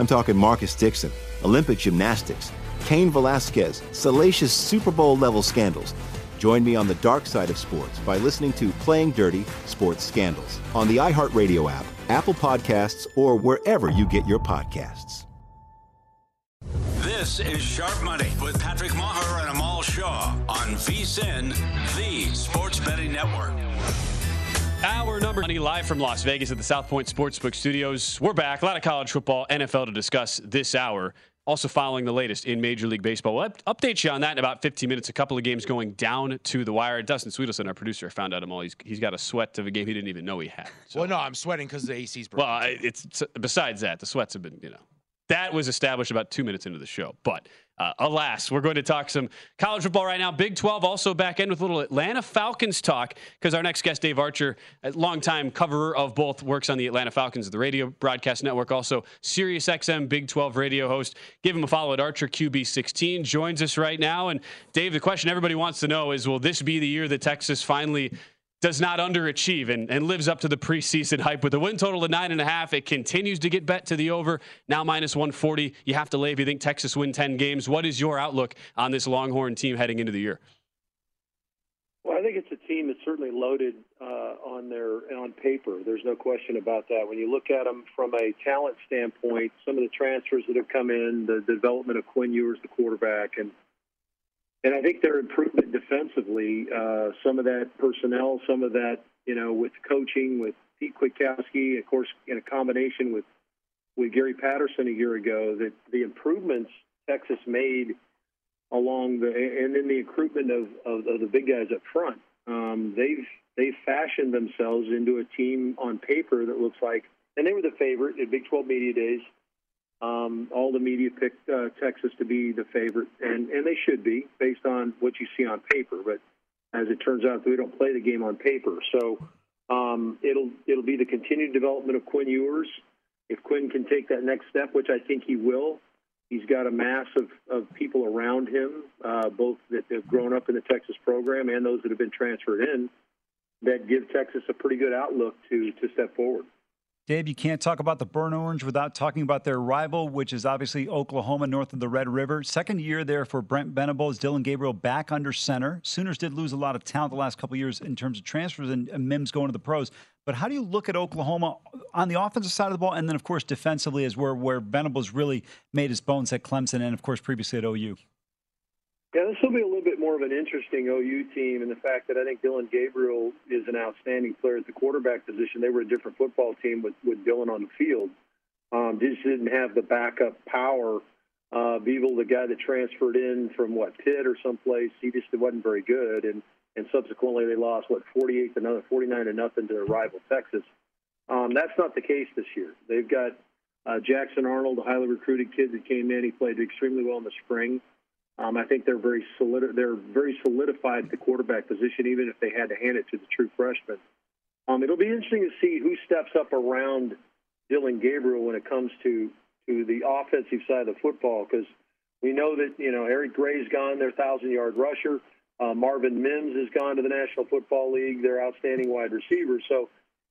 I'm talking Marcus Dixon, Olympic gymnastics, Cain Velasquez, salacious Super Bowl level scandals. Join me on the dark side of sports by listening to Playing Dirty Sports Scandals on the iHeartRadio app, Apple Podcasts, or wherever you get your podcasts. This is Sharp Money with Patrick Meagher and Amal Shah on VSIN, the Sports Betting Network. Hour number 20 live from Las Vegas at the South Point Sportsbook Studios. We're back. A lot of college football, NFL to discuss this hour. Also, following the latest in Major League Baseball. We'll update you on that in about 15 minutes. A couple of games going down to the wire. Dustin Swedelson, our producer, found out him all. He's, he's got a sweat of a game he didn't even know he had. So. Well, no, I'm sweating because the AC's broken. Well, it's besides that, the sweats have been, you know, that was established about two minutes into the show. But uh, alas, we're going to talk some college football right now. Big 12 also back in with a little Atlanta Falcons talk because our next guest, Dave Archer, a longtime coverer of both, works on the Atlanta Falcons, the radio broadcast network, also Sirius XM Big 12 radio host. Give him a follow at Archer QB16. Joins us right now. And Dave, the question everybody wants to know is will this be the year that Texas finally does not underachieve and, and lives up to the preseason hype with a win total of nine and a half. It continues to get bet to the over. Now minus 140. You have to lay if you think Texas win 10 games. What is your outlook on this Longhorn team heading into the year? Well, I think it's a team that's certainly loaded uh, on their on paper. There's no question about that. When you look at them from a talent standpoint, some of the transfers that have come in, the, the development of Quinn Ewers, the quarterback, and and I think their improvement defensively, uh, some of that personnel, some of that, you know, with coaching, with Pete Kwiatkowski, of course, in a combination with with Gary Patterson a year ago, that the improvements Texas made along the and then the recruitment of, of, of the big guys up front, um, they've they've fashioned themselves into a team on paper that looks like, and they were the favorite at Big 12 media days. Um, all the media picked uh, Texas to be the favorite, and, and they should be based on what you see on paper. But as it turns out, we don't play the game on paper, so um, it'll it'll be the continued development of Quinn Ewers. If Quinn can take that next step, which I think he will, he's got a mass of, of people around him, uh, both that have grown up in the Texas program and those that have been transferred in, that give Texas a pretty good outlook to to step forward. Dave, you can't talk about the Burn Orange without talking about their rival, which is obviously Oklahoma north of the Red River. Second year there for Brent Venables, Dillon Gabriel back under center. Sooners did lose a lot of talent the last couple years in terms of transfers and, Mims going to the pros. But how do you look at Oklahoma on the offensive side of the ball, and then of course defensively is where where Venables really made his bones at Clemson, and of course previously at OU. Yeah, this will be a little bit more of an interesting OU team, and the fact that I think Dillon Gabriel is an outstanding player at the quarterback position. They were a different football team with with Dillon on the field. Um, just didn't have the backup power. Uh, Beville, the guy that transferred in from what Pitt or someplace, he just wasn't very good, and and subsequently they lost what 48 to another 49 to nothing to their rival Texas. Um, that's not the case this year. They've got uh, Jackson Arnold, a highly recruited kid that came in. He played extremely well in the spring. Um, I think they're very solid. They're very solidified at the quarterback position, even if they had to hand it to the true freshman. Um, it'll be interesting to see who steps up around Dillon Gabriel when it comes to to the offensive side of the football, because we know that you know Eric Gray's gone, their thousand yard rusher. Uh, Marvin Mims has gone to the National Football League, their outstanding wide receiver. So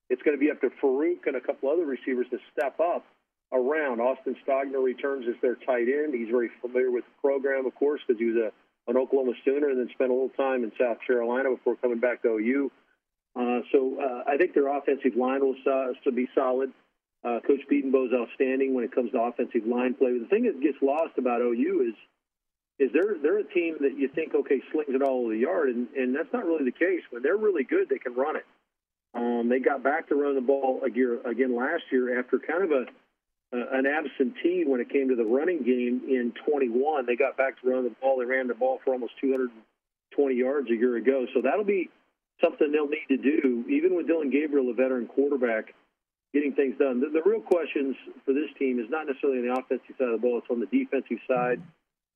it's going to be up to Farooq and a couple other receivers to step up around. Austin Stogner returns as their tight end. He's very familiar with the program, of course, because he was a, an Oklahoma Sooner and then spent a little time in South Carolina before coming back to OU. Uh, so uh, I think their offensive line will uh, be solid. Uh, Coach Bedenbaugh's outstanding when it comes to offensive line play. The thing that gets lost about OU is is they're they're a team that you think okay slings it all over the yard, and, and that's not really the case. When they're really good, they can run it. Um, they got back to run the ball again last year after kind of a Uh, an absentee when it came to the running game in 21. They got back to run the ball. They ran the ball for almost 220 yards a year ago. So that'll be something they'll need to do, even with Dillon Gabriel, a veteran quarterback, getting things done. The, the real questions for this team is not necessarily on the offensive side of the ball; it's on the defensive side.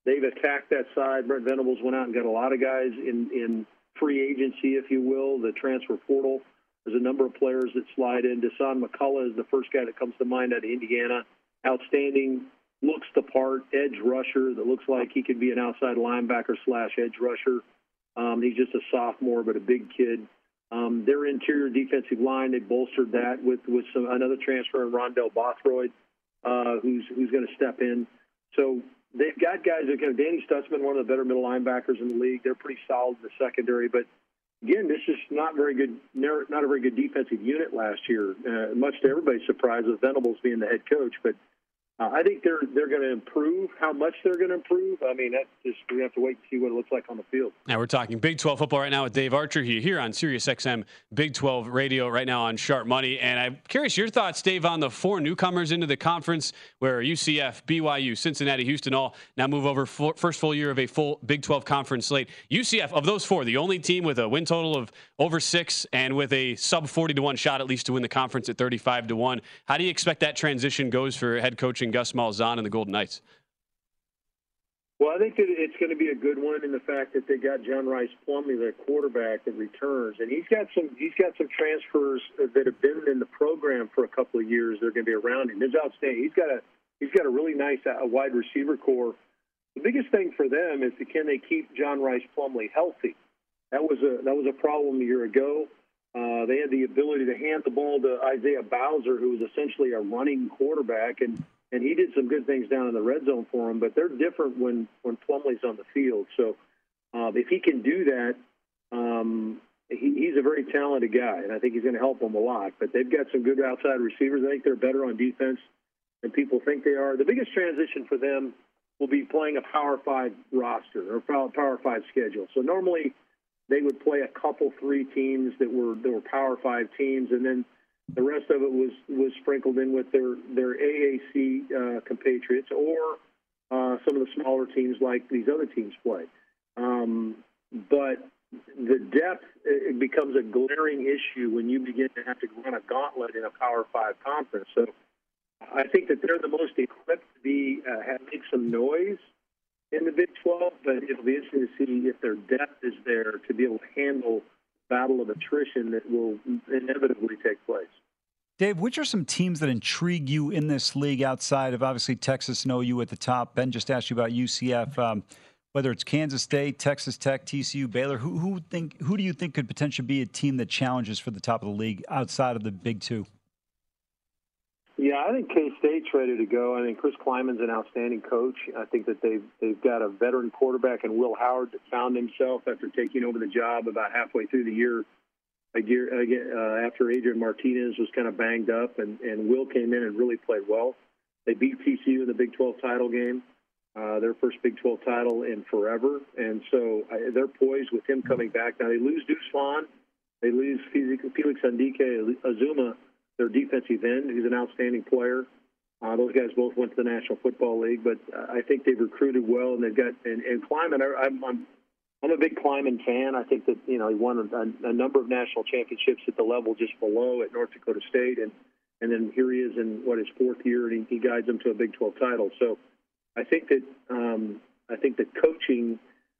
They've attacked that side. Brent Venables went out and got a lot of guys in in free agency, if you will, the transfer portal. There's a number of players that slide in. Dasan McCullough is the first guy that comes to mind out of Indiana. Outstanding, looks the part, edge rusher that looks like he could be an outside linebacker slash edge rusher. Um, he's just a sophomore, but a big kid. Um, their interior defensive line, they bolstered that with with some another transfer in Rondell Bothroyd, uh, who's who's going to step in. So they've got guys that can. Danny Stutsman, one of the better middle linebackers in the league. They're pretty solid in the secondary, but again, this is not very good, not a very good defensive unit last year. Uh, much to everybody's surprise, with Venables being the head coach. But uh, I think they're they're going to improve. How much they're going to improve? I mean, that's just we have to wait and see what it looks like on the field. Now we're talking Big 12 football right now with Dave Archer here on Sirius XM Big 12 Radio right now on Sharp Money. And I'm curious your thoughts, Dave, on the four newcomers into the conference, where UCF, BYU, Cincinnati, Houston all now move over for, first full year of a full Big 12 conference slate. UCF of those four, the only team with a win total of over six and with a sub 40 to one shot at least to win the conference at 35 to one. How do you expect that transition goes for head coaching Gus Malzahn and the Golden Knights? Well, I think that it's going to be a good one in the fact that they got John Rhys Plumlee, their quarterback, that returns, and he's got some he's got some transfers that have been in the program for a couple of years. They're going to be around him. He's outstanding. He's got a he's got a really nice uh, wide receiver core. The biggest thing for them is can they keep John Rhys Plumlee healthy? That was a that was a problem a year ago. Uh, they had the ability to hand the ball to Isaiah Bowser, who was essentially a running quarterback, and and he did some good things down in the red zone for him. But they're different when when Plumlee's on the field. So uh, if he can do that, um, he, he's a very talented guy, and I think he's going to help them a lot. But they've got some good outside receivers. I think they're better on defense than people think they are. The biggest transition for them will be playing a Power Five roster or Power Five schedule. So normally they would play a couple three teams that were that were Power Five teams, and then the rest of it was was sprinkled in with their their AAC uh, compatriots or uh, some of the smaller teams like these other teams play. Um, but the depth it becomes a glaring issue when you begin to have to run a gauntlet in a Power Five conference. So I think that they're the most equipped to be uh, make some noise in the Big 12, but it'll be interesting to see if their depth is there to be able to handle of attrition that will inevitably take place. Dave, which are some teams that intrigue you in this league outside of obviously Texas and OU at the top? Ben just asked you about UCF. Um, whether it's Kansas State, Texas Tech, TCU, Baylor, who who think who do you think could potentially be a team that challenges for the top of the league outside of the Big Two? Yeah, I think K State's ready to go. I think Chris Klieman's an outstanding coach. I think that they've they've got a veteran quarterback in Will Howard found himself after taking over the job about halfway through the year. A year uh, after Adrian Martinez was kind of banged up, and and Will came in and really played well. They beat TCU in the Big 12 title game, uh, their first Big 12 title in forever, and so uh, they're poised with him coming back. Now they lose Deuce Vaughn, they lose Felix Anudike Uzomah their defensive end, who's an outstanding player. Uh, those guys both went to the National Football League, but I think they've recruited well, and they've got and, and Klieman. I, I'm, I'm I'm a big Klieman fan. I think that you know he won a, a number of national championships at the level just below at North Dakota State, and and then here he is in what his fourth year, and he, he guides them to a Big 12 title. So I think that um, I think that coaching,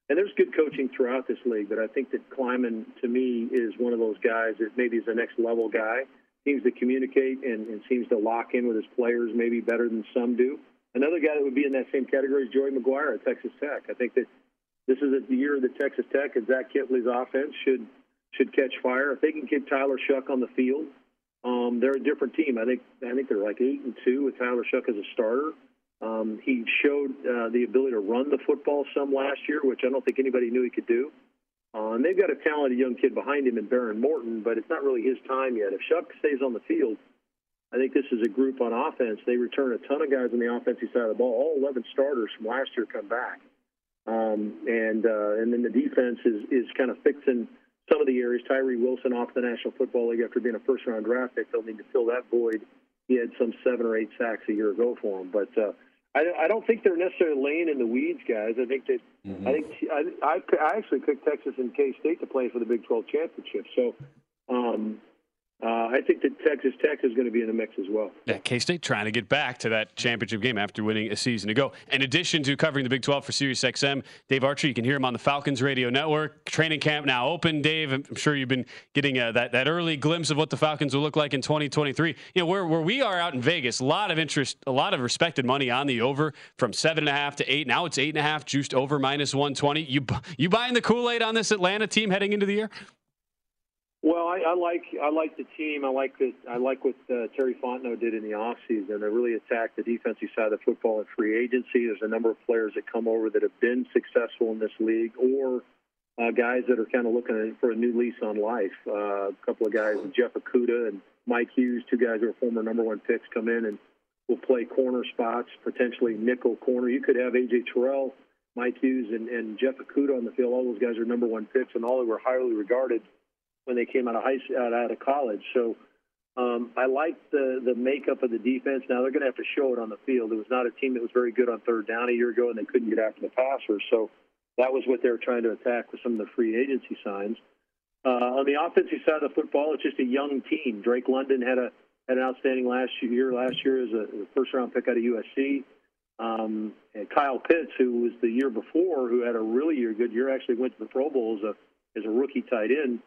and there's good coaching throughout this league, but I think that Klieman to me is one of those guys that maybe is the next level guy seems to communicate and, and seems to lock in with his players maybe better than some do. Another guy that would be in that same category is Joey McGuire at Texas Tech. I think that this is the year that Texas Tech and Zach Kittley's offense should should catch fire. If they can get Tyler Shough on the field, um, they're a different team. I think I think they're like eight and two with Tyler Shough as a starter. Um, he showed uh, the ability to run the football some last year, which I don't think anybody knew he could do. Uh, and they've got a talented young kid behind him in Behren Morton, but it's not really his time yet. If Shough stays on the field, I think this is a group on offense. They return a ton of guys on the offensive side of the ball. All 11 starters from last year come back. Um, and uh, and then the defense is, is kind of fixing some of the areas. Tyree Wilson off the National Football League after being a first round draft pick. They'll need to fill that void. He had some seven or eight sacks a year ago for him. But uh, I, I don't think they're necessarily laying in the weeds, guys. I think that mm-hmm. I think I, I, I actually picked Texas and K State to play for the Big 12 championship. So um, uh, I think that Texas Tech is going to be in the mix as well. Yeah, K State trying to get back to that championship game after winning a season ago. In addition to covering the Big 12 for SiriusXM, Dave Archer, you can hear him on the Falcons Radio Network. Training camp now open. Dave, I'm sure you've been getting uh, that that early glimpse of what the Falcons will look like in 2023. You know, where where we are out in Vegas, a lot of interest, a lot of respected money on the over from seven and a half to eight. Now it's eight and a half, juiced over minus 120. You you buying the Kool Aid on this Atlanta team heading into the year? Well, I, I like I like the team. I like the I like what uh, Terry Fontenot did in the offseason. They really attacked the defensive side of football in free agency. There's a number of players that come over that have been successful in this league, or uh, guys that are kind of looking for a new lease on life. Uh, a couple of guys, Jeff Okudah and Mike Hughes, two guys who are former number one picks, come in and will play corner spots, potentially nickel corner. You could have AJ Terrell, Mike Hughes, and, and Jeff Okudah on the field. All those guys are number one picks, and all they were highly regarded when they came out of high out out of college. So um, I like the the makeup of the defense. Now they're going to have to show it on the field. It was not a team that was very good on third down a year ago, and they couldn't get after the passer. So that was what they were trying to attack with some of the free agency signs. Uh, on the offensive side of the football, it's just a young team. Drake London had a had an outstanding last year. Last year as a, a first round pick out of USC. Um, and Kyle Pitts, who was the year before, who had a really year, good year, actually went to the Pro Bowl as a as a rookie tight end.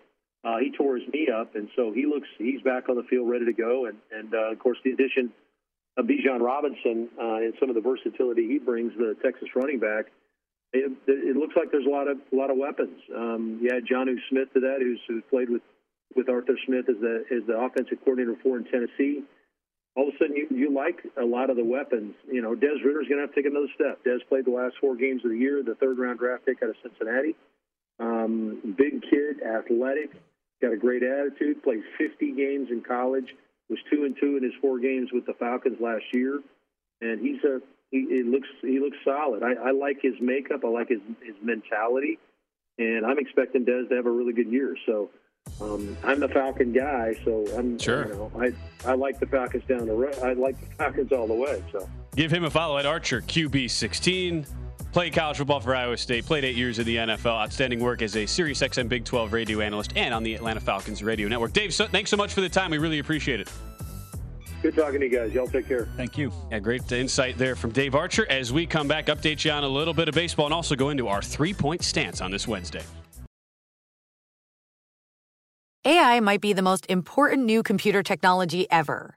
Uh, he tore his knee up, and so he looks he's back on the field, ready to go. And and uh, of course, the addition of Bijan Robinson uh, and some of the versatility he brings, the Texas running back. It, it looks like there's a lot of a lot of weapons. Um, you had Jonnu Smith to that, who's, who's played with with Arthur Smith as the as the offensive coordinator for in Tennessee. All of a sudden, you, you like a lot of the weapons. You know, Des Ridder's going to have to take another step. Des played the last four games of the year, the third round draft pick out of Cincinnati. Um, big kid, athletic, got a great attitude. Played 50 games in college. Was two and two in his four games with the Falcons last year, and he's a he, he looks he looks solid. I, I like his makeup. I like his his mentality, and I'm expecting Des to have a really good year. So. Um, I'm the Falcon guy, so I'm sure. You know, I I like the Falcons down the road. I like the Falcons all the way. So give him a follow at Archer QB16. Played college football for Iowa State, played eight years in the NFL. Outstanding work as a Sirius XM Big 12 radio analyst and on the Atlanta Falcons radio network. Dave, so, thanks so much for the time. We really appreciate it. Good talking to you guys. Y'all take care. Thank you. Yeah, great insight there from Dave Archer. As we come back, update you on a little bit of baseball and also go into our three point stance on this Wednesday. AI might be the most important new computer technology ever.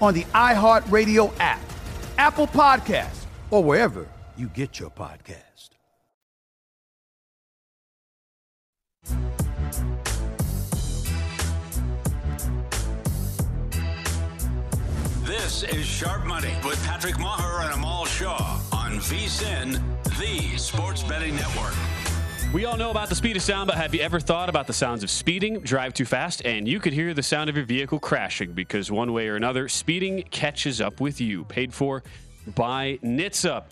on the iHeartRadio app, Apple Podcast, or wherever you get your podcast. This is Sharp Money with Patrick Meagher and Amal Shah on VSIN, the Sports Betting Network. We all know about the speed of sound, but have you ever thought about the sounds of speeding, drive too fast, and you could hear the sound of your vehicle crashing because one way or another, speeding catches up with you. Paid for by NHTSA.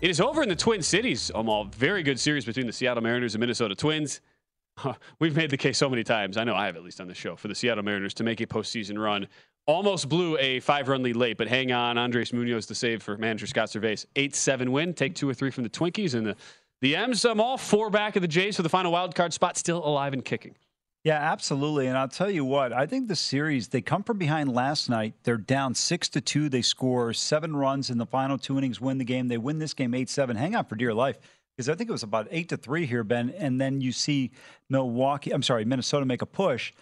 It is over in the Twin Cities. Amal, very good series between the Seattle Mariners and Minnesota Twins. We've made the case so many times. I know I have at least on the show for the Seattle Mariners to make a postseason run. Almost blew a five run lead late, but hang on. Andres Munoz the save for manager Scott Servais. 8 7 win. Take two or three from the Twinkies. And the, the M's, I'm all four back of the Jays for the final wild card spot, still alive and kicking. Yeah, absolutely. And I'll tell you what, I think the series, they come from behind last night. They're down six to two. They score seven runs in the final two innings, win the game. They win this game 8 7. Hang on for dear life because I think it was about eight to three here, Ben. And then you see Milwaukee, I'm sorry, Minnesota make a push.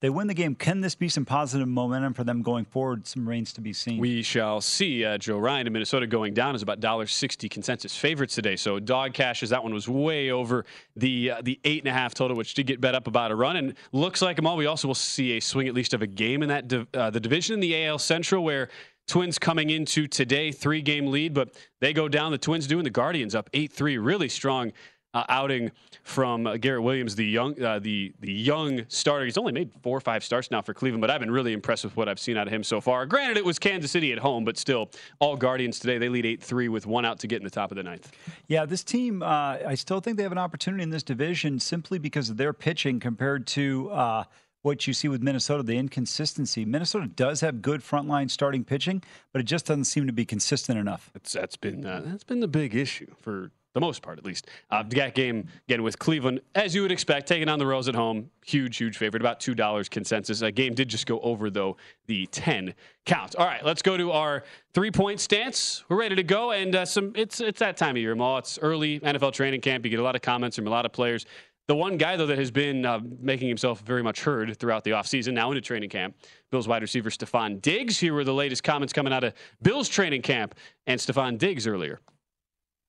They win the game. Can this be some positive momentum for them going forward? Some rains to be seen. We shall see. Uh, Joe Ryan in Minnesota going down is about $1.60 consensus favorites today. So dog cashes. That one was way over the uh, the eight and a half total, which did get bet up about a run. And looks like them all. We also will see a swing at least of a game in that div- uh, the division in the AL Central where Twins coming into today, three game lead, but they go down. The Twins do, and the Guardians up 8 3. Really strong uh, outing from uh, Garrett Williams, the young, uh, the the young starter. He's only made four or five starts now for Cleveland, but I've been really impressed with what I've seen out of him so far. Granted, it was Kansas City at home, but still, all Guardians today. They lead eight three with one out to get in the top of the ninth. Yeah, this team, uh, I still think they have an opportunity in this division simply because of their pitching compared to. Uh, what you see with Minnesota, the inconsistency. Minnesota does have good frontline starting pitching, but it just doesn't seem to be consistent enough. That's, that's been uh, that's been the big issue for the most part, at least. Uh, that game again with Cleveland, as you would expect, taking on the Rose at home, huge, huge favorite, about two dollars consensus. A game did just go over though the ten count. All right, let's go to our three point stance. We're ready to go, and uh, some it's it's that time of year, Mal. It's early NFL training camp. You get a lot of comments from a lot of players. The one guy, though, that has been uh, making himself very much heard throughout the offseason, now into training camp, Bills wide receiver Stefon Diggs. Here were the latest comments coming out of Bills training camp and Stefon Diggs earlier.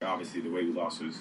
Obviously, the way we lost was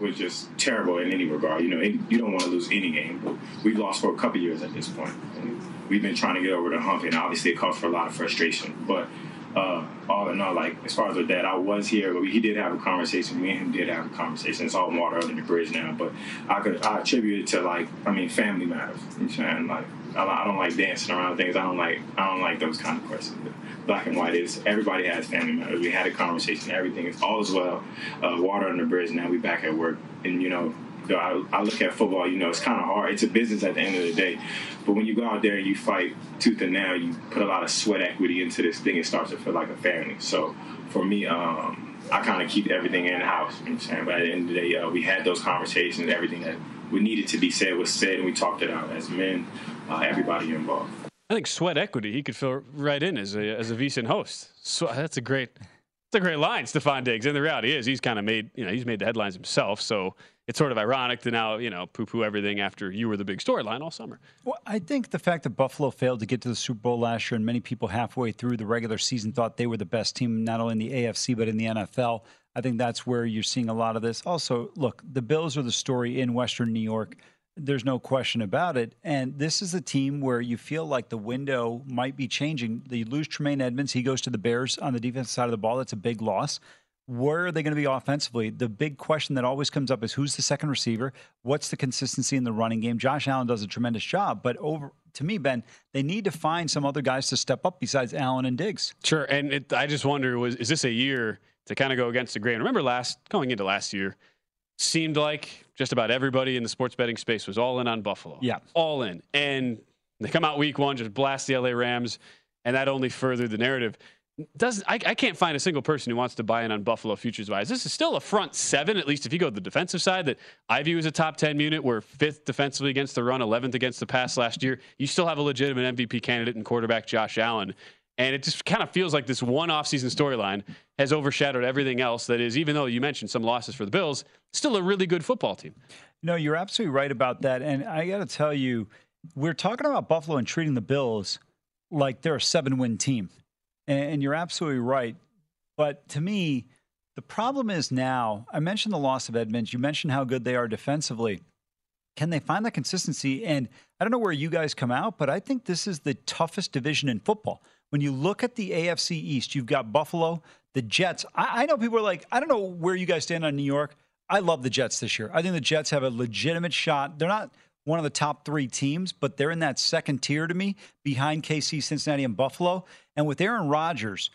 was just terrible in any regard. You know, you don't want to lose any game, but we've lost for a couple years at this point. And we've been trying to get over the hump, and obviously it caused for a lot of frustration. But uh, all in all, like as far as with that, I was here, but he did have a conversation. Me and him did have a conversation. It's all water under the bridge now, but I could I attribute it to like I mean, family matters. You know, saying like I don't like dancing around things. I don't like I don't like those kind of questions black and white is everybody has family members. We had a conversation. Everything is all as well. Uh, water under the bridge. Now we back at work, and you know. I, I look at football, you know, it's kind of hard. It's a business at the end of the day. But when you go out there and you fight tooth and nail, you put a lot of sweat equity into this thing, it starts to feel like a family. So for me, um, I kind of keep everything in house. You know I'm saying? But at the end of the day, uh, we had those conversations. Everything that we needed to be said was said, and we talked it out as men, uh, everybody involved. I think sweat equity. He could fill right in as a as a VSIN host. So that's a great, that's a great line, Stefon Diggs. And the reality is, he's kind of made you know he's made the headlines himself. So it's sort of ironic to now you know poo poo everything after you were the big storyline all summer. Well, I think the fact that Buffalo failed to get to the Super Bowl last year, and many people halfway through the regular season thought they were the best team not only in the AFC but in the NFL. I think that's where you're seeing a lot of this. Also, look, the Bills are the story in Western New York. There's no question about it. And this is a team where you feel like the window might be changing. They lose Tremaine Edmunds. He goes to the Bears on the defensive side of the ball. That's a big loss. Where are they going to be offensively? The big question that always comes up is who's the second receiver? What's the consistency in the running game? Josh Allen does a tremendous job, but over to me, Ben, they need to find some other guys to step up besides Allen and Diggs. Sure, and it, I just wonder was is this a year to kind of go against the grain? Remember last going into last year, seemed like just about everybody in the sports betting space was all in on Buffalo. Yeah, all in, and they come out week one, just blast the LA Rams, and that only furthered the narrative does I, I, can't find a single person who wants to buy in on Buffalo futures wise. This is still a front seven, at least if you go to the defensive side, that I view as a top 10 unit. We're fifth defensively against the run, 11th against the pass last year. You still have a legitimate MVP candidate in quarterback Josh Allen. And it just kind of feels like this one offseason storyline has overshadowed everything else that is, even though you mentioned some losses for the Bills, still a really good football team. No, you're absolutely right about that. And I got to tell you, we're talking about Buffalo and treating the Bills like they're a seven win team. And you're absolutely right. But to me, the problem is now, I mentioned the loss of Edmunds. You mentioned how good they are defensively. Can they find that consistency? And I don't know where you guys come out, but I think this is the toughest division in football. When you look at the AFC East, you've got Buffalo, the Jets. I, I know people are like, I don't know where you guys stand on New York. I love the Jets this year. I think the Jets have a legitimate shot. They're not one of the top three teams, but they're in that second tier to me behind KC, Cincinnati, and Buffalo. And with Aaron Rodgers,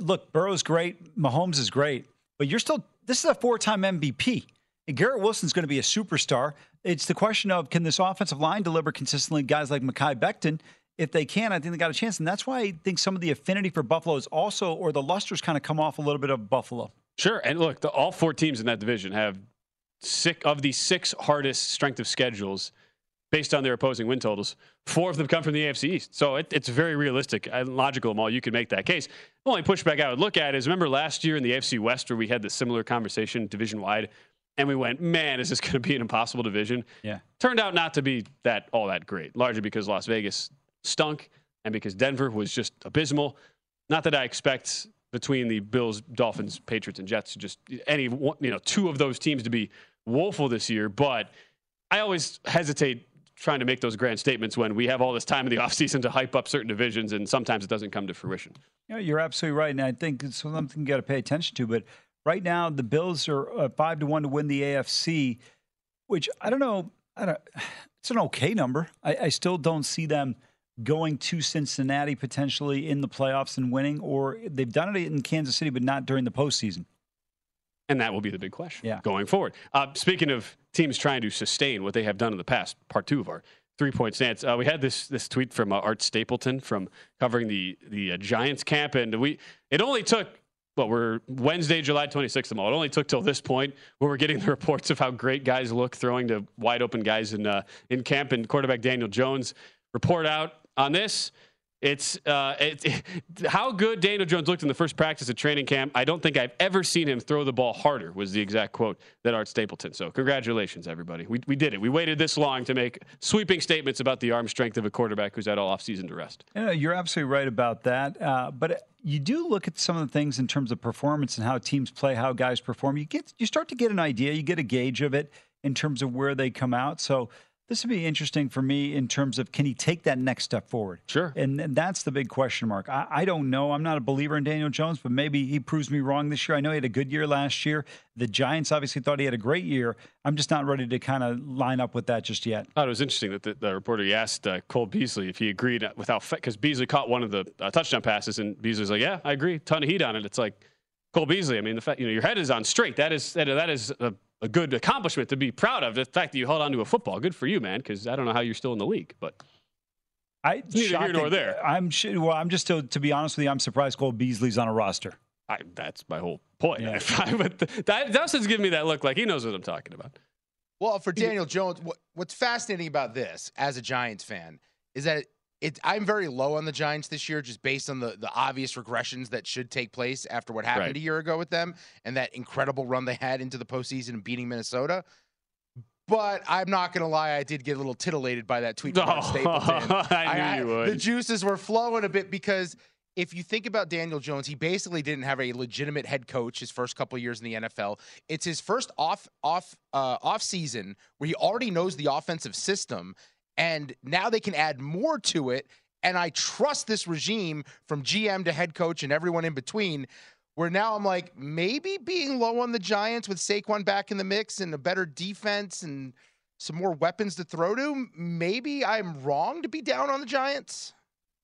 look, Burrow's great, Mahomes is great, but you're still, this is a four time MVP. And Garrett Wilson's going to be a superstar. It's the question of can this offensive line deliver consistently guys like Mekhi Becton? If they can, I think they got a chance. And that's why I think some of the affinity for Buffalo is also, or the luster's kind of come off a little bit of Buffalo. Sure. And look, the, all four teams in that division have six of the six hardest strength of schedules based on their opposing win totals. Four of them come from the AFC East. So it, it's very realistic and logical, Mal. You can make that case. The only pushback I would look at is remember last year in the AFC West where we had this similar conversation division wide and we went, man, is this going to be an impossible division? Yeah. Turned out not to be that all that great, largely because Las Vegas stunk and because Denver was just abysmal. Not that I expect between the Bills, Dolphins, Patriots, and Jets just any you know two of those teams to be woeful this year, but I always hesitate trying to make those grand statements when we have all this time in the offseason to hype up certain divisions and sometimes it doesn't come to fruition. Yeah, you're absolutely right. And I think it's something you got to pay attention to. But right now, the Bills are uh, five to one to win the AFC, which I don't know. I don't, it's an okay number. I, I still don't see them going to Cincinnati potentially in the playoffs and winning, or they've done it in Kansas City, but not during the postseason. And that will be the big question yeah. going forward. Uh, speaking of teams trying to sustain what they have done in the past, part two of our three point stance. Uh, we had this this tweet from uh, Art Stapleton from covering the the uh, Giants camp, and we it only took. Well, we're Wednesday, July 26th. It only took till this point where we're getting the reports of how great guys look throwing to wide open guys in uh, in camp. And quarterback Daniel Jones report out on this. It's, uh, it, how good Daniel Jones looked in the first practice at training camp. I don't think I've ever seen him throw the ball harder, was the exact quote that Art Stapleton. So, congratulations, everybody. We, we did it. We waited this long to make sweeping statements about the arm strength of a quarterback who's had all offseason to rest. Yeah, you're absolutely right about that. Uh, but you do look at some of the things in terms of performance and how teams play, how guys perform. You get you start to get an idea, you get a gauge of it in terms of where they come out. So, this would be interesting for me in terms of can he take that next step forward? Sure. And, and that's the big question mark. I, I, don't know. I'm not a believer in Daniel Jones, but maybe he proves me wrong this year. I know he had a good year last year. The Giants obviously thought he had a great year. I'm just not ready to kind of line up with that just yet. I thought it was interesting that the, the reporter he asked uh, Cole Beasley if he agreed without because Beasley caught one of the uh, touchdown passes, and Beasley's like, "Yeah, I agree. Ton of heat on it." It's like Cole Beasley. I mean, the fact you know your head is on straight. That is that, that is a a good accomplishment to be proud of. The fact that you held on to a football, good for you, man. Because I don't know how you're still in the league, but I neither here nor there. I'm well. I'm just to, to, be honest with you, I'm surprised Cole Beasley's on a roster. I, that's my whole point. Yeah. but that, Dustin's giving me that look like he knows what I'm talking about. Well, for Daniel Jones, what, what's fascinating about this as a Giants fan is that it, I'm very low on the Giants this year, just based on the, the obvious regressions that should take place after what happened right. a year ago with them and that incredible run they had into the postseason and beating Minnesota. But I'm not going to lie, I did get a little titillated by that tweet from oh, Stapleton. I knew you would. The juices were flowing a bit because if you think about Daniel Jones, he basically didn't have a legitimate head coach his first couple years in the NFL. It's his first off off uh, off season where he already knows the offensive system and now they can add more to it. And I trust this regime from GM to head coach and everyone in between. Where now I'm like, maybe being low on the Giants with Saquon back in the mix and a better defense and some more weapons to throw to, maybe I'm wrong to be down on the Giants.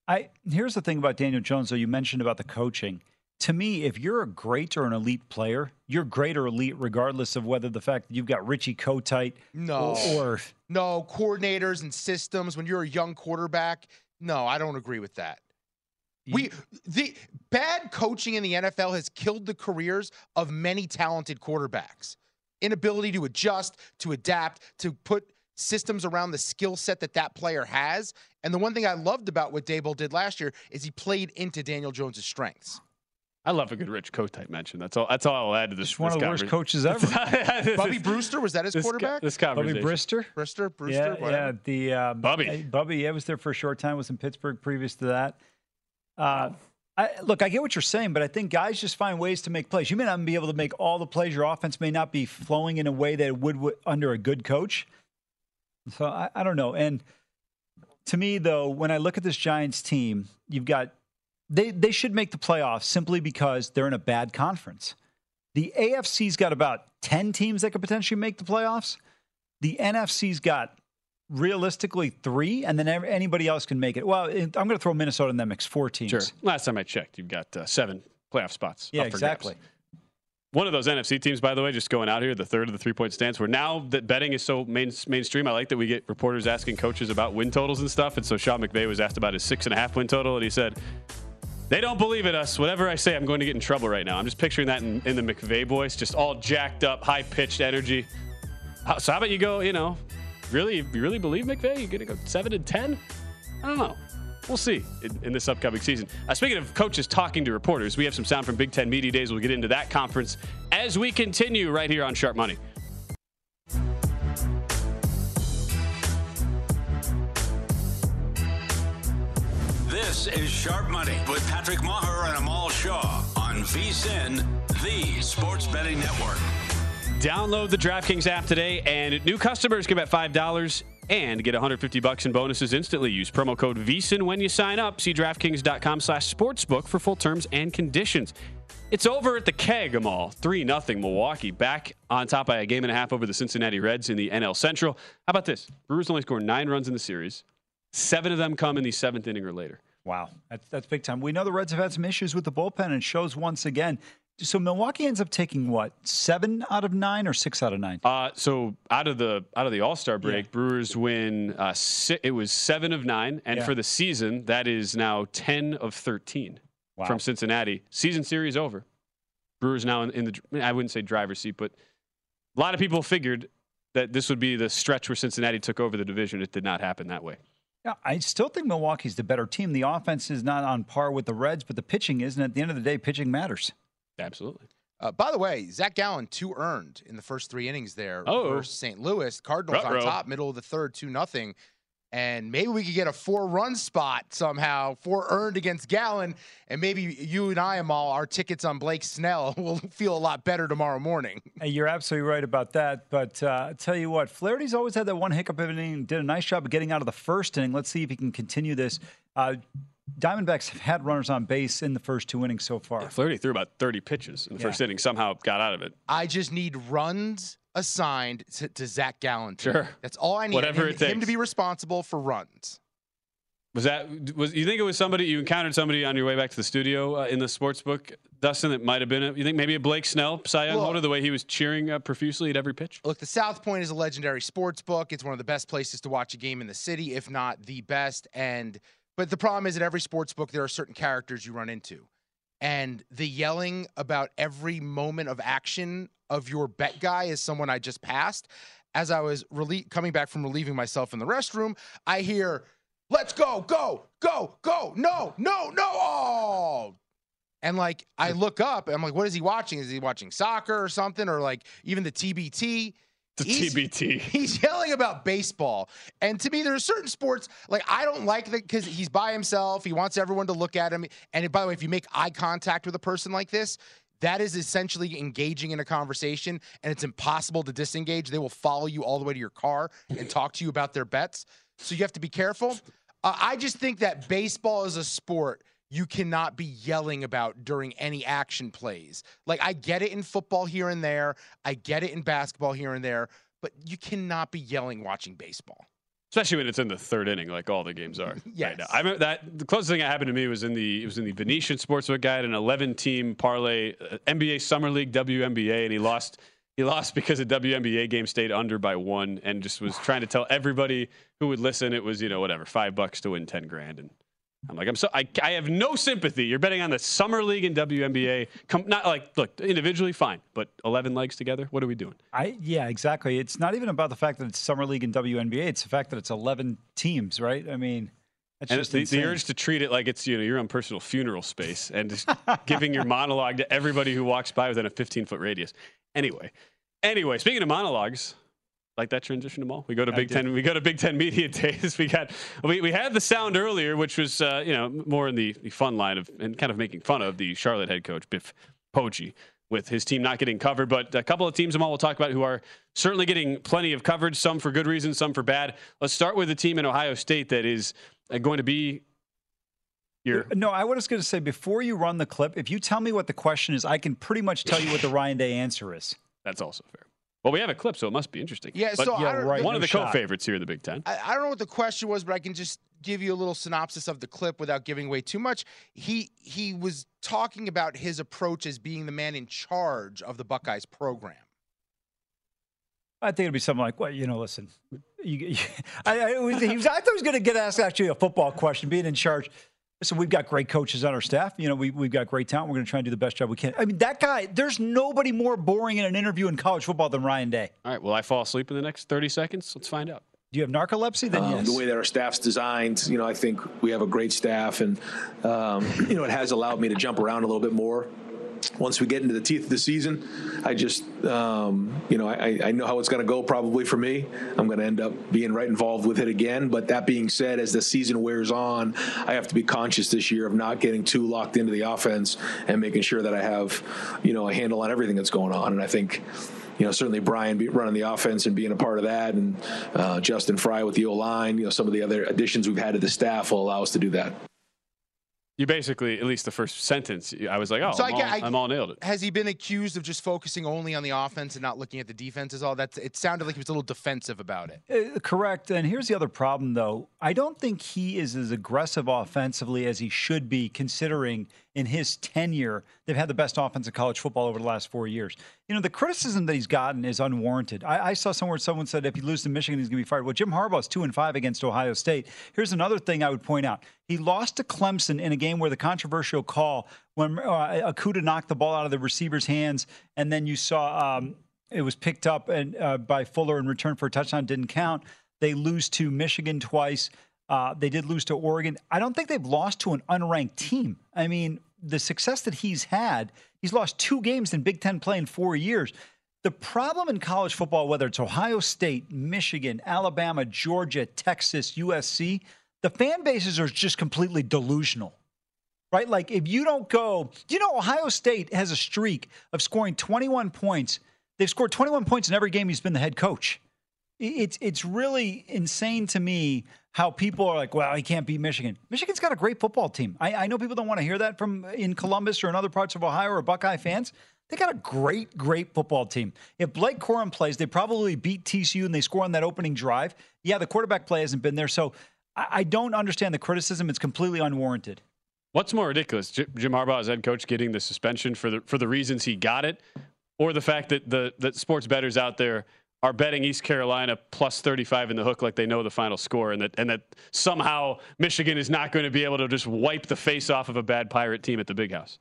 I here's the thing about Daniel Jones, though you mentioned about the coaching. To me, if you're a great or an elite player, you're great or elite regardless of whether the fact that you've got Richie Kotite No. or No, coordinators and systems when you're a young quarterback. No, I don't agree with that. We the bad coaching in the NFL has killed the careers of many talented quarterbacks. Inability to adjust, to adapt, to put systems around the skill set that that player has. And the one thing I loved about what Daboll did last year is he played into Daniel Jones' strengths. I love a good Rich Kotite mention. That's all. That's all I'll add to this. Just one this of the worst coaches ever. Bubby Brewster was that his This co- quarterback? This Bubby conversation. Brister. Brewster, Brewster, yeah, whatever. yeah. The um, Bubby. uh, Bubby. Yeah, was there for a short time. Was in Pittsburgh previous to that. Uh, I, look, I get what you're saying, but I think guys just find ways to make plays. You may not be able to make all the plays. Your offense may not be flowing in a way that it would w- under a good coach. So I, I don't know. And to me, though, when I look at this Giants team, you've got they they should make the playoffs simply because they're in a bad conference. The AFC's got about ten teams that could potentially make the playoffs. The NFC's got realistically three, and then anybody else can make it. Well, I'm going to throw Minnesota in that mix, four teams. Sure. Last time I checked, you've got uh, seven playoff spots. Yeah, up for grabs. exactly. One of those NFC teams, by the way, just going out here, the third of the three point stance. Where now that betting is so main, mainstream, I like that we get reporters asking coaches about win totals and stuff. And so Sean McVay was asked about his six and a half win total, and he said, "They don't believe in us. Whatever I say, I'm going to get in trouble right now." I'm just picturing that in, in the McVay voice, just all jacked up, high pitched energy. So how about you go? You know, really, you really believe McVay? You're going to go seven and ten? I don't know. We'll see in, in this upcoming season. Uh, speaking of coaches talking to reporters, we have some sound from Big Ten Media Days. We'll get into that conference as we continue right here on Sharp Money. This is Sharp Money with Patrick Meagher and Amal Shah on VSIN, the Sports Betting Network. Download the DraftKings app today, and new customers can bet five dollars and get 150 bucks in bonuses instantly. Use promo code VSIN when you sign up. See DraftKings.com/sportsbook for full terms and conditions. It's over at the keg, Amal. 3 0 Milwaukee. Back on top by a game and a half over the Cincinnati Reds in the NL Central. How about this? Brewers only scored nine runs in the series. Seven of them come in the seventh inning or later. Wow, that's that's big time. We know the Reds have had some issues with the bullpen, and shows once again. So Milwaukee ends up taking what seven out of nine or six out of nine? Uh, so out of the out of the All Star break, Brewers win. Uh, si- it was seven of nine, and Yeah. for the season, that is now ten of thirteen Wow. from Cincinnati. Season series over. Brewers now in, in the I wouldn't say driver's seat, but a lot of people figured that this would be the stretch where Cincinnati took over the division. It did not happen that way. Yeah, I still think Milwaukee's the better team. The offense is not on par with the Reds, but the pitching is, and at the end of the day, pitching matters. Absolutely. Uh, by the way, Zach Gallen two earned in the first three innings there Oh. versus St. Louis. Cardinals on Ruh-roh. top, middle of the third, two nothing. And maybe we could get a four run spot somehow, four earned against Gallen, and maybe you and I, Amal, our tickets on Blake Snell will feel a lot better tomorrow morning. Hey, You're absolutely right about that. But uh, I tell you what, Flaherty's always had that one hiccup of an inning. Did a nice job of getting out of the first inning. Let's see if he can continue this. Uh, Diamondbacks have had runners on base in the first two innings so far. Flaherty threw about 30 pitches in the Yeah. first inning, somehow got out of it. I just need runs assigned to, to Zach Gallen. Sure. That's all I need. Whatever him, it takes. him to be responsible for runs. Was that was you think it was somebody you encountered somebody on your way back to the studio uh, in the sports book, Dustin? That might have been. A, you think maybe a Blake Snell Cy Young holder, the way he was cheering uh, profusely at every pitch. Look, the South Point is a legendary sports book. It's one of the best places to watch a game in the city, if not the best. And but the problem is at every sports book there are certain characters you run into. And the yelling about every moment of action of your bet guy is someone I just passed. As I was relie- coming back from relieving myself in the restroom, I hear, "Let's go, go, go, go! No, no, no! Oh!" And like I look up, and I'm like, "What is he watching? Is he watching soccer or something, or like even the TBT?" The He's- TBT. He's yelling about baseball. And to me, there are certain sports, like I don't like that because he's by himself. He wants everyone to look at him. And by the way, if you make eye contact with a person like this, that is essentially engaging in a conversation and it's impossible to disengage. They will follow you all the way to your car and talk to you about their bets. So you have to be careful. Uh, I just think that baseball is a sport you cannot be yelling about during any action plays. Like I get it in football here and there, I get it in basketball here and there, but you cannot be yelling watching baseball. especially when it's in the third inning, like all the games are Yes. right now. I remember that the closest thing that happened to me was in the it was in the Venetian Sportsbook Guide, an 11 team parlay, uh, NBA Summer League, WNBA, and he lost. He lost because a WNBA game stayed under by one, and just was trying to tell everybody who would listen it was you know whatever five bucks to win ten grand, and I'm like I'm so I, I have no sympathy. You're betting on the Summer League and WNBA. Come, not like look individually fine, but 11 legs together. What are we doing? I yeah, exactly. It's not even about the fact that it's summer league and WNBA. It's the fact that it's 11 teams, right? I mean, that's and just the, the urge to treat it like it's you know your own personal funeral space and just giving your monologue to everybody who walks by within a 15 foot radius. Anyway, anyway, speaking of monologues, like that transition to mall. We go to I Big did. Ten. We go to Big Ten Media Days. We got we, we had the sound earlier, which was uh, you know more in the, the fun line of and kind of making fun of the Charlotte head coach Biff Poggi with his team not getting covered. But a couple of teams, Amal, we'll talk about who are certainly getting plenty of coverage. Some for good reasons, some for bad. Let's start with a team in Ohio State that is uh, going to be your No, I was going to say before you run the clip, if you tell me what the question is, I can pretty much tell you what the Ryan Day answer is. That's also fair. Well, we have a clip, so it must be interesting. Yeah, But so I don't- right, one no of the shot. co-favorites here in the Big Ten. I, I don't know what the question was, but I can just give you a little synopsis of the clip without giving away too much. He he was talking about his approach as being the man in charge of the Buckeyes program. I think it'd be something like, well, you know, listen, you, you, I, I, was, he was, I thought he was going to get asked actually a football question, being in charge. Listen, we've got great coaches on our staff. You know, we, we've got great talent. We're going to try and do the best job we can. I mean, that guy, there's nobody more boring in an interview in college football than Ryan Day. All right, will I fall asleep in the next 30 seconds? Let's find out. Do you have narcolepsy? Then Um, yes. The way that our staff's designed, you know, I think we have a great staff, and um, you know, it has allowed me to jump around a little bit more. Once we get into the teeth of the season, I just, um, you know, I, I know how it's going to go probably for me. I'm going to end up being right involved with it again. But that being said, as the season wears on, I have to be conscious this year of not getting too locked into the offense and making sure that I have, you know, a handle on everything that's going on. And I think, you know, certainly Brian be running the offense and being a part of that, and uh, Justin Frye with the O line, you know, some of the other additions we've had to the staff will allow us to do that. You basically, at least the first sentence, I was like, oh, So I I'm, get- all, I- I'm all nailed it. Has he been accused of just focusing only on the offense and not looking at the defense? Is all that? It sounded like he was a little defensive about it. Uh, correct. And here's the other problem, though. I don't think he is as aggressive offensively as he should be, considering in his tenure, they've had the best offense in college football over the last four years. You know, the criticism that he's gotten is unwarranted. I, I saw somewhere someone said if he loses to Michigan, he's going to be fired. Well, Jim Harbaugh's two and five against Ohio State. Here's another thing I would point out. He lost to Clemson in a game where the controversial call when uh, Okudah knocked the ball out of the receiver's hands, and then you saw um, it was picked up and uh, by Fuller in return for a touchdown didn't count. They lose to Michigan twice. Uh, they did lose to Oregon. I don't think they've lost to an unranked team. I mean, the success that he's had, he's lost two games in Big Ten play in four years. The problem in college football, whether it's Ohio State, Michigan, Alabama, Georgia, Texas, USC, the fan bases are just completely delusional right? Like if you don't go, you know, Ohio State has a streak of scoring 21 points. They've scored 21 points in every game he's been the head coach. It's it's really insane to me how people are like, well, he can't beat Michigan. Michigan's got a great football team. I, I know people don't want to hear that from in Columbus or in other parts of Ohio or Buckeye fans. They got a great, great football team. If Blake Corum plays, they probably beat TCU and they score on that opening drive. Yeah, the quarterback play hasn't been there, so I, I don't understand the criticism. It's completely unwarranted. What's more ridiculous, Jim Harbaugh as head coach getting the suspension for the for the reasons he got it, or the fact that the that sports bettors out there are betting East Carolina plus 35 in the hook like they know the final score, and that and that somehow Michigan is not going to be able to just wipe the face off of a bad pirate team at the Big House.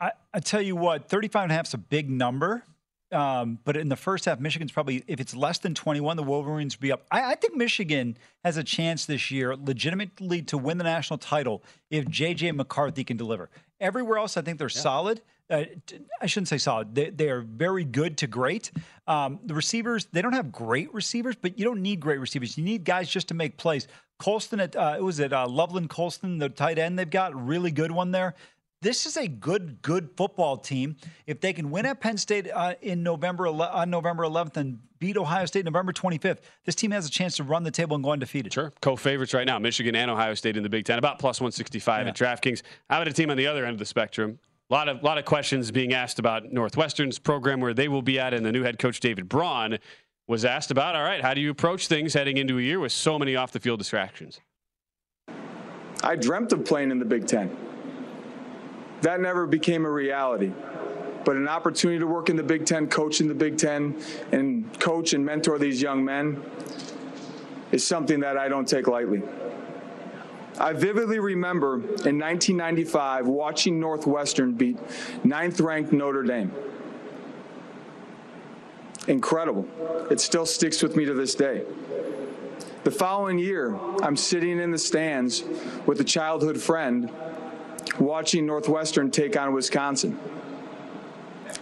I, I tell you what, 35 and a half is a big number. Um, but in the first half, Michigan's probably, if it's less than 21, the Wolverines will be up. I, I think Michigan has a chance this year legitimately to win the national title if J.J. McCarthy can deliver. Everywhere else, I think they're solid. Uh, I shouldn't say solid. They, they are very good to great. Um, the receivers, they don't have great receivers, but you don't need great receivers. You need guys just to make plays. Colston at, uh, it was it uh, Loveland Colston, the tight end they've got, really good one there this is a good, good football team. If they can win at Penn State uh, in November on November 11th and beat Ohio State November 25th, this team has a chance to run the table and go undefeated. Sure. Co-favorites right now, Michigan and Ohio State in the Big Ten, about plus 165 at DraftKings. How about a team on the other end of the spectrum? A lot of lot of questions being asked about Northwestern's program, where they will be at, and the new head coach David Braun. was asked about, all right, how do you approach things heading into a year with so many off the field distractions? I dreamt of playing in the Big Ten. That never became a reality. But an opportunity to work in the Big Ten, coach in the Big Ten, and coach and mentor these young men is something that I don't take lightly. I vividly remember in 1995 watching Northwestern beat ninth ranked Notre Dame. Incredible. It still sticks with me to this day. The following year, I'm sitting in the stands with a childhood friend watching Northwestern take on Wisconsin.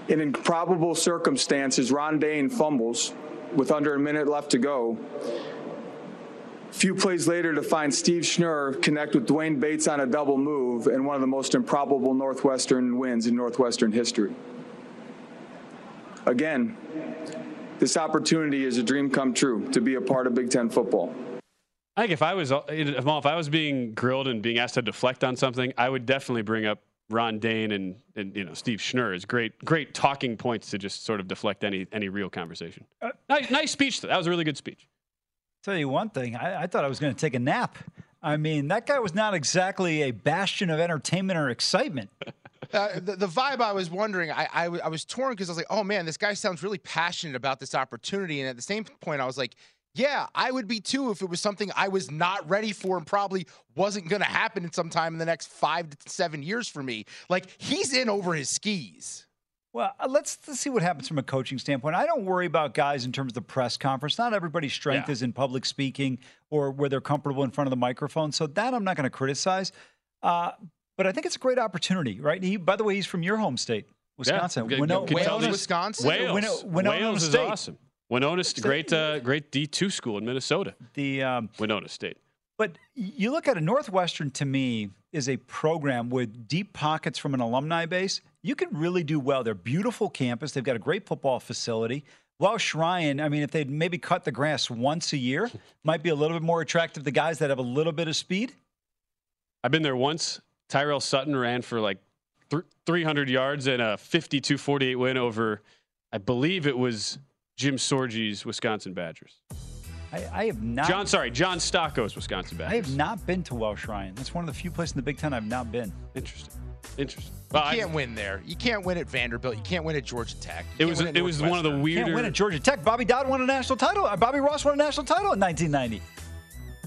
In improbable circumstances, Ron Dayne fumbles with under a minute left to go. Few plays later to find Steve Schnur connect with D'Wayne Bates on a double move and one of the most improbable Northwestern wins in Northwestern history. Again, this opportunity is a dream come true to be a part of Big Ten football. I think if I was if I was being grilled and being asked to deflect on something, I would definitely bring up Ron Dayne and, and you know Steve Schnur as great great talking points to just sort of deflect any any real conversation. Uh, nice, nice speech. That was a really good speech. Tell you one thing, I, I thought I was going to take a nap. I mean, that guy was not exactly a bastion of entertainment or excitement. Uh, the, the, vibe I was wondering, I, I, I was torn because I was like, oh man, this guy sounds really passionate about this opportunity. And at the same point, I was like, yeah, I would be too if it was something I was not ready for and probably wasn't going to happen in some time in the next five to seven years for me. Like he's in over his skis. Well, uh, let's, let's see what happens from a coaching standpoint. I don't worry about guys in terms of the press conference. Not everybody's strength yeah. is in public speaking or where they're comfortable in front of the microphone. So that I'm not going to criticize. Uh, but I think it's a great opportunity, right? He, by the way, he's from your home state, Wisconsin. Yeah. Winona, Wales, Wisconsin. Wales, Winona, Winona Wales State. is awesome. Winona, great, uh, great D two school in Minnesota. The um, Winona State. But you look at a Northwestern to me is a program with deep pockets from an alumni base. You can really do well. They're beautiful campus. They've got a great football facility. Welsh Ryan, I mean, if they'd maybe cut the grass once a year, might be a little bit more attractive to guys that have a little bit of speed. I've been there once. Tyrell Sutton ran for like 300 yards and a 52 48 win over, I believe it was Jim Sorgi's Wisconsin Badgers. I, I, have not. John, sorry, John Stocco's Wisconsin Badgers. I have not been to Welsh Ryan. That's one of the few places in the Big Ten I've not been. Interesting. Interesting. You can't I, win there. You can't win at Vanderbilt. You can't win at Georgia Tech. You it was it was one of the weirder. Can't win at Georgia Tech. Bobby Dodd won a national title. Uh, Bobby Ross won a national title in 1990.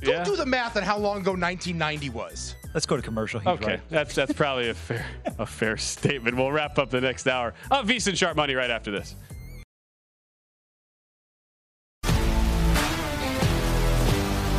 Don't yeah. do the math on how long ago 1990 was. Let's go to commercial. He's okay, right. that's that's probably a fair a fair statement. We'll wrap up the next hour of VSiN Sharp Money right after this.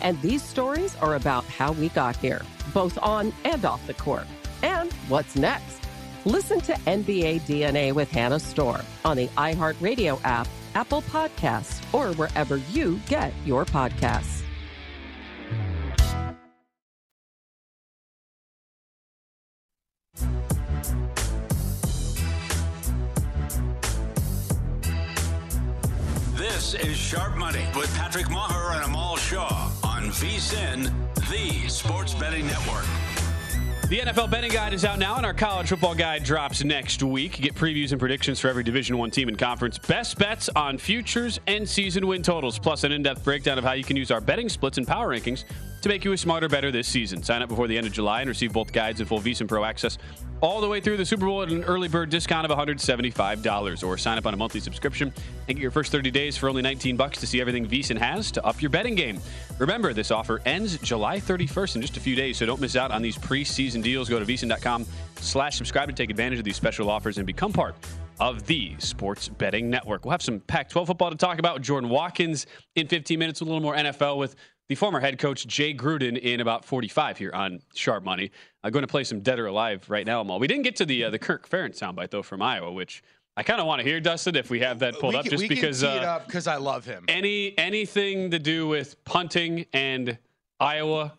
And these stories are about how we got here, both on and off the court. And what's next? Listen to NBA DNA with Hannah Storm on the iHeartRadio app, Apple Podcasts, or wherever you get your podcasts. This is Sharp Money with Patrick Meagher and Amal Shah on VSIN, the Sports Betting Network. The NFL betting guide is out now, and our college football guide drops next week. Get previews and predictions for every Division One team and conference, best bets on futures and season win totals, plus an in-depth breakdown of how you can use our betting splits and power rankings to make you a smarter better this season. Sign up before the end of July and receive both guides and full VSiN Pro access all the way through the Super Bowl at an early bird discount of $175. Or sign up on a monthly subscription and get your first 30 days for only 19 bucks to see everything VSiN has to up your betting game. Remember, this offer ends July 31st in just a few days, so don't miss out on these preseason deals. Go to VSiN.com slash subscribe to take advantage of these special offers and become part of the Sports Betting Network. We'll have some Pac-12 football to talk about with Jordan Watkins in 15 minutes, a little more NFL with the former head coach Jay Gruden in about 45 here on Sharp Money. I'm going to play some Dead or Alive right now, Amal. We didn't get to the uh, the Kirk Ferentz soundbite though from Iowa, which I kind of want to hear, Dustin, if we have that pulled we up, can, just we because can tee uh, up because I love him. any anything to do with punting and Iowa,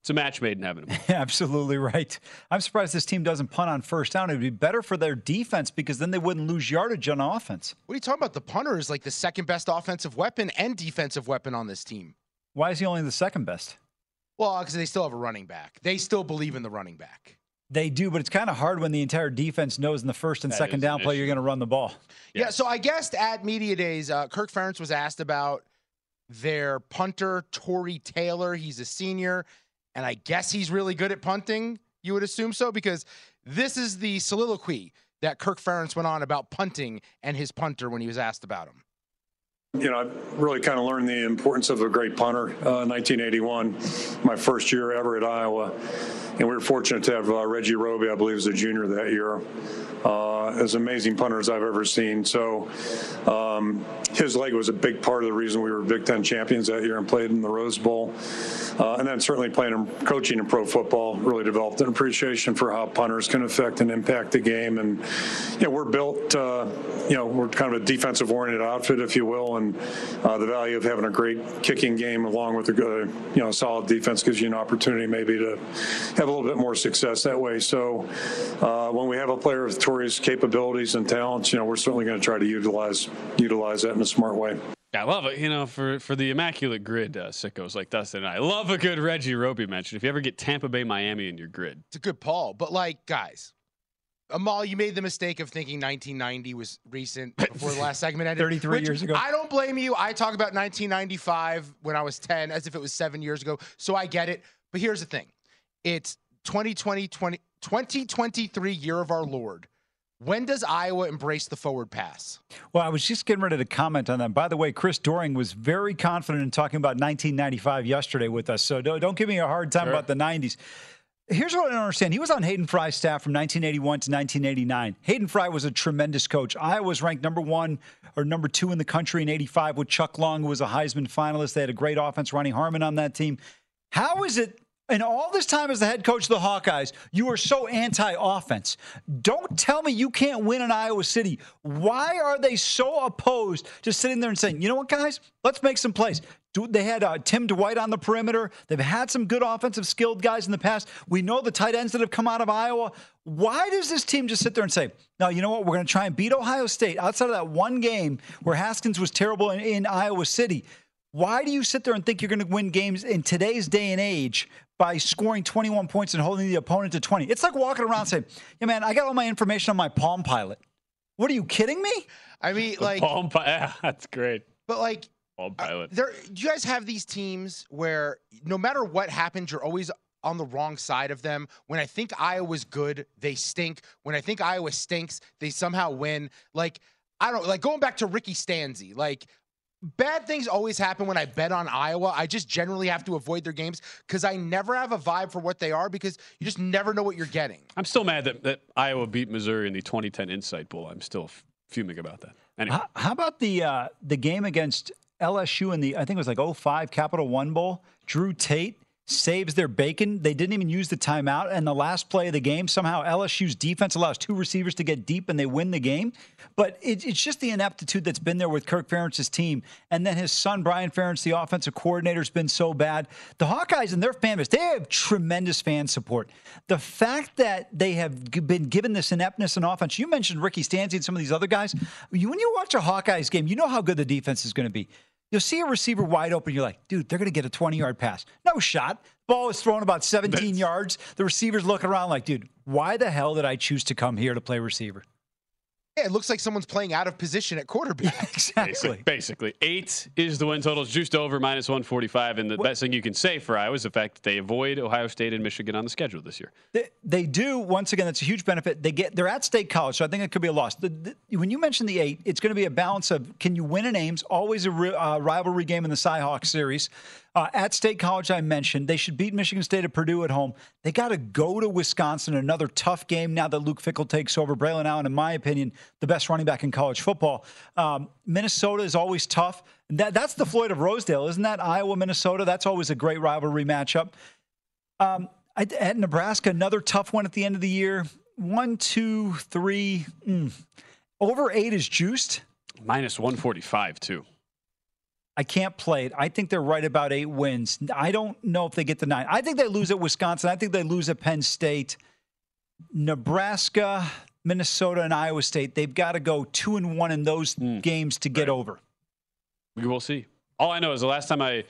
it's a match made in heaven. Absolutely right. I'm surprised this team doesn't punt on first down. It would be better for their defense because then they wouldn't lose yardage on offense. What are you talking about? The punter is like the second best offensive weapon and defensive weapon on this team. Why is he only the second best? Well, because they still have a running back. They still believe in the running back. They do, but it's kind of hard when the entire defense knows in the first and That second down an play issue. you're going to run the ball. Yeah. so I guessed at media days, uh, Kirk Ferentz was asked about their punter Tory Taylor. He's a senior, and I guess he's really good at punting. You would assume so because this is the soliloquy that Kirk Ferentz went on about punting and his punter when he was asked about him. You know, I really kind of learned the importance of a great punter. Uh, 1981, my first year ever at Iowa, and we were fortunate to have uh, Reggie Roby, I believe, was a junior that year. Uh, as amazing punters I've ever seen. So um, his leg was a big part of the reason we were Big Ten champions that year and played in the Rose Bowl. Uh, and then certainly playing and coaching in pro football really developed an appreciation for how punters can affect and impact the game. And you know, we're built, uh, you know, we're kind of a defensive oriented outfit, if you will, and uh, the value of having a great kicking game along with a good, you know, solid defense gives you an opportunity maybe to have a little bit more success that way. So uh, when we have a player with Tory's capabilities and talents, you know, we're certainly going to try to utilize utilize that in a smart way. I love it. You know, for for the immaculate grid uh, sickos like Dustin and I, love a good Reggie Roby mention. If you ever get Tampa Bay, Miami in your grid, It's a good Paul, but like guys, Amal, you made the mistake of thinking 1990 was recent before the last segment ended. 33 which years ago. I don't blame you. I talk about 1995 when I was 10 as if it was seven years ago, so I get it. But here's the thing: it's 2020, 20, 2023 year of our Lord. When does Iowa embrace the forward pass? Well, I was just getting ready to comment on that. By the way, Chris Doering was very confident in talking about 1995 yesterday with us. So don't, don't give me a hard time Sure. about the 90s. Here's what I don't understand. He was on Hayden Fry's staff from 1981 to 1989. Hayden Fry was a tremendous coach. Iowa was ranked number one or number two in the country in 85 with Chuck Long, who was a Heisman finalist. They had a great offense, Ronnie Harmon on that team. How is it in all this time as the head coach of the Hawkeyes, you are so anti offense? Don't tell me you can't win in Iowa City. Why are they so opposed to sitting there and saying, you know what, guys, let's make some plays? They had uh, Tim Dwight on the perimeter. They've had some good offensive skilled guys in the past. We know the tight ends that have come out of Iowa. Why does this team just sit there and say, no, you know what? We're going to try and beat Ohio State outside of that one game where Haskins was terrible in, in Iowa City? Why do you sit there and think you're going to win games in today's day and age by scoring 21 points and holding the opponent to 20? It's like walking around saying, yeah, man, I got all my information on my Palm Pilot. What are you kidding me? I mean, The like, Palm Pilot. Yeah, that's great. but like, Palm uh, pilot. There, do you guys have these teams where no matter what happens, you're always on the wrong side of them? When I think Iowa's good, they stink. When I think Iowa stinks, they somehow win. Like I don't like going back to Ricky Stanzi. Like bad things always happen when I bet on Iowa. I just generally have to avoid their games because I never have a vibe for what they are because you just never know what you're getting. I'm still mad that, that Iowa beat Missouri in the 2010 Insight Bowl. I'm still f- fuming about that. Anyway, How, how about the uh, the game against LSU in the I think it was like 05 Capital One Bowl? Drew Tate saves their bacon. They didn't even use the timeout. And the last play of the game, somehow LSU's defense allows two receivers to get deep and they win the game. But it, it's just the ineptitude that's been there with Kirk Ferentz's team. And then his son, Brian Ferentz, the offensive coordinator, has been so bad. The Hawkeyes and their fan base, they have tremendous fan support. The fact that they have been given this ineptness in offense, you mentioned Ricky Stanzi and some of these other guys. When you watch a Hawkeyes game, you know how good the defense is going to be. You'll see a receiver wide open. You're like, dude, they're going to get a 20 yard pass. No shot. Ball is thrown about 17 yards. The receiver's looking around like, dude, why the hell did I choose to come here to play receiver? Yeah, it looks like someone's playing out of position at quarterback. Basically, basically, eight is the win total. It's juiced over minus 145. And the best thing you can say for Iowa is the fact that they avoid Ohio State and Michigan on the schedule this year. They, they do. Once again, that's a huge benefit. They get they're at State College, so I think it could be a loss. The, the, when you mention the eight, it's going to be a balance of can you win in Ames? Always a ri- uh, rivalry game in the Cyhawk series. Uh, at State College, I mentioned they should beat Michigan State at Purdue at home. They got to go to Wisconsin. Another tough game now that Luke Fickell takes over. Braylon Allen, in my opinion, the best running back in college football. Um, Minnesota is always tough. That, that's the Floyd of Rosedale, isn't that? Iowa, Minnesota. That's always a great rivalry matchup. Um, at Nebraska, another tough one at the end of the year. One, two, three. mm. Over eight is juiced. Minus 145, too. I can't play it. I think they're right about eight wins. I don't know if they get the nine. I think they lose at Wisconsin. I think they lose at Penn State. Nebraska, Minnesota, and Iowa State. They've got to go two and one in those games to get over. We will see. All I know is the last time I,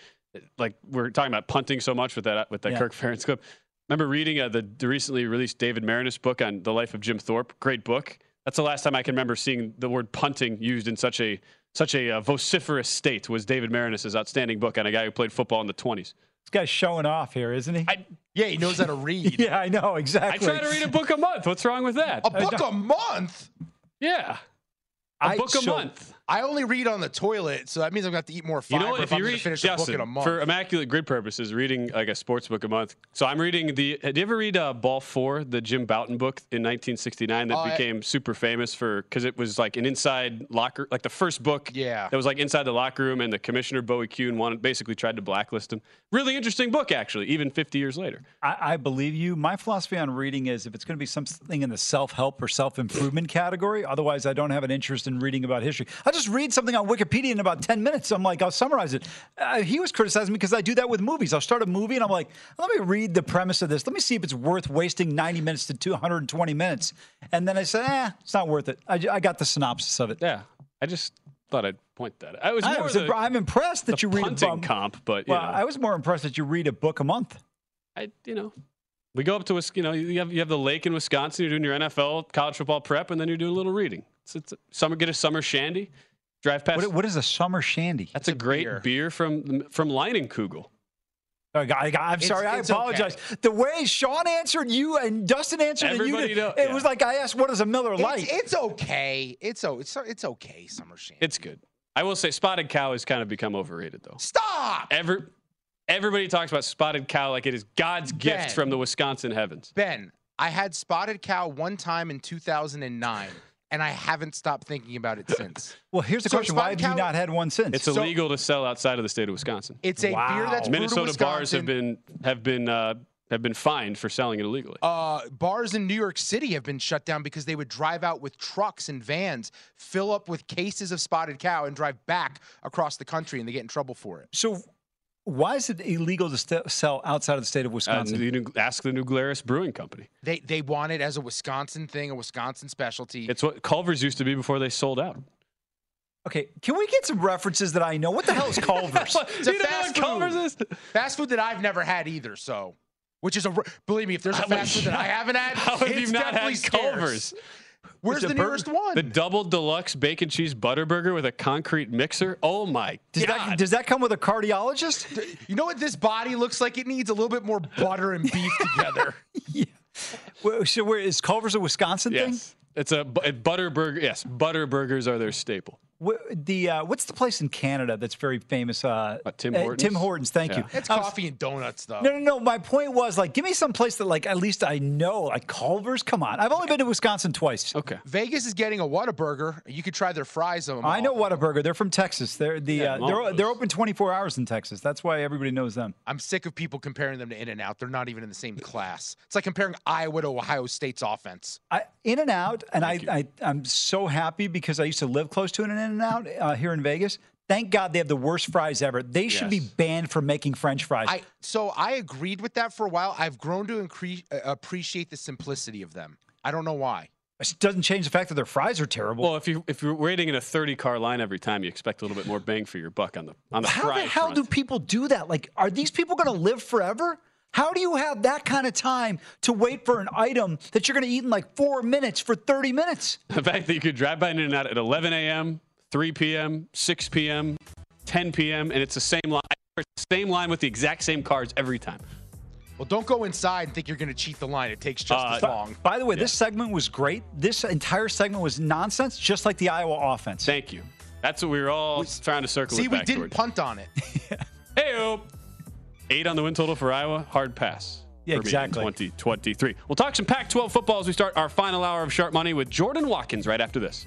like, we're talking about punting so much with that with that Yeah. Kirk Ferentz clip. Remember reading uh, the, the recently released David Maraniss book on the life of Jim Thorpe? Great book. That's the last time I can remember seeing the word punting used in such a such a uh, vociferous state. Was David Maraniss's outstanding book on a guy who played football in the twenties. This guy's showing off here, isn't he? yeah, he knows how to read. yeah, I know exactly. I try to read a book a month. What's wrong with that? A book a month? Yeah, a I- book a so- month. I only read on the toilet, so that means I'm going to have to eat more You fiber know, if, if I'm going read to finish a book in a month. for immaculate grid purposes, reading like a sports book a month. So I'm reading the. Did you ever read uh, Ball Four, the Jim Bouton book in 1969 that I- became super famous for because it was like an inside locker, like the first book. Yeah. That was like inside the locker room, and the commissioner Bowie Kuhn wanted basically tried to blacklist him. Really interesting book, actually, even 50 years later. I, I believe you. My philosophy on reading is if it's going to be something in the self help or self improvement category, otherwise, I don't have an interest in reading about history. I'll just read something on Wikipedia in about 10 minutes. I'm like, I'll summarize it. Uh, he was criticizing me because I do that with movies. I'll start a movie and I'm like, let me read the premise of this. Let me see if it's worth wasting 90 minutes to 220 minutes. And then I said, eh, it's not worth it. I, I got the synopsis of it. Yeah. I just thought I'd point that. out. I was I was the, I'm impressed that you read a bum- comp, but Well, know. I was more impressed that you read a book a month. I, you know, we go up to you know you have you have the lake in Wisconsin. You're doing your NFL college football prep, and then you're doing a little reading. It's, it's a, summer. Get a summer shandy. Drive past. What, what is a summer shandy? that's a, great beer. from from Leinenkugel. Oh, I, am sorry. I it's apologize. The way Sean answered you and Dustin answered and you did, know- it yeah. was like I asked, "What is a Miller Lite?" It's, it's okay. It's o- it's it's okay. Summer Shandy. It's good. I will say, spotted cow has kind of become overrated though. Stop, Every everybody talks about spotted cow like it is God's gift from the Wisconsin heavens. Ben. I had spotted cow one time in 2009, and I haven't stopped thinking about it since. well, here's the So question: Why have Spotted you not had one since? It's So- illegal to sell outside of the state of Wisconsin. It's a beer that's brewed in Minnesota bars have been have been uh, have been fined for selling it illegally. uh, bars in New York City have been shut down because they would drive out with trucks and vans, fill up with cases of spotted cow, and drive back across the country, and they get in trouble for it. so. Why is it illegal to st- sell outside of the state of Uh, Wisconsin? you ask the New Glarus Brewing Company. They they want it as a Wisconsin thing, a Wisconsin specialty. It's what Culver's used to be before they sold out. okay, can we get some references that I know? What the hell is Culver's? It's a You don't know fast what Culver's food. is? Fast food that I've never had either. So, which is a believe me, if there's a fast food that I haven't had, how have it's you not definitely Culver's? scarce. Where's the nearest one? The double deluxe bacon cheese butter burger with a concrete mixer. Oh my Does god! that, does that come with a cardiologist? You know what this body looks like? It needs a little bit more butter and beef together. Where- So where is Culver's a Wisconsin thing? yes, it's a, bu- a butter burger. Yes, butter burgers are their staple. Wh- The uh, what's the place in Canada that's very famous? Uh, Tim uh, Hortons? Tim Hortons. Thank Yeah. you. It's I was- coffee and donuts, though. No, no, no. My point was like, give me some place that like at least I know, like Culver's. Come on, I've only been to Wisconsin twice. Okay. Vegas is getting a Whataburger. You could try their fries. On I know Whataburger. They're from Texas. They're the Yeah, uh, they're they're open 24 hours in Texas. That's why everybody knows them. I'm sick of people comparing them to In and Out. They're not even in the same class. It's like comparing Iowa to Ohio State's offense. In and out, and I, I I'm so happy because I used to live close to an In and Out uh, here in Vegas. Thank God they have the worst fries ever. They should be banned from making French fries. I so I agreed with that for a while. I've grown to incre- uh, appreciate the simplicity of them. I don't know why. It doesn't change the fact that their fries are terrible. Well, if you if you're waiting in a 30 car line every time, you expect a little bit more bang for your buck on the on the How fry the hell front. do people do that? Like, are these people going to live forever? How do you have that kind of time to wait for an item that you're going to eat in like four minutes for 30 minutes? The fact that you could drive by in and out at 11 a.m., 3 p.m., 6 p.m., 10 p.m., and it's the same line, same line with the exact same cars every time. Well, don't go inside and think you're going to cheat the line. It takes just as Uh, long. By the way, this segment was great. This entire segment was nonsense, just like the Iowa offense. Thank you. That's what we were all trying to circle See, it we didn't towards. punt on it. Hey, eight on the win total for Iowa. Hard pass. Yeah, for me in exactly. 2023. We'll talk some Pac 12 football as we start our final hour of Sharp Money with Jordan Watkins right after this.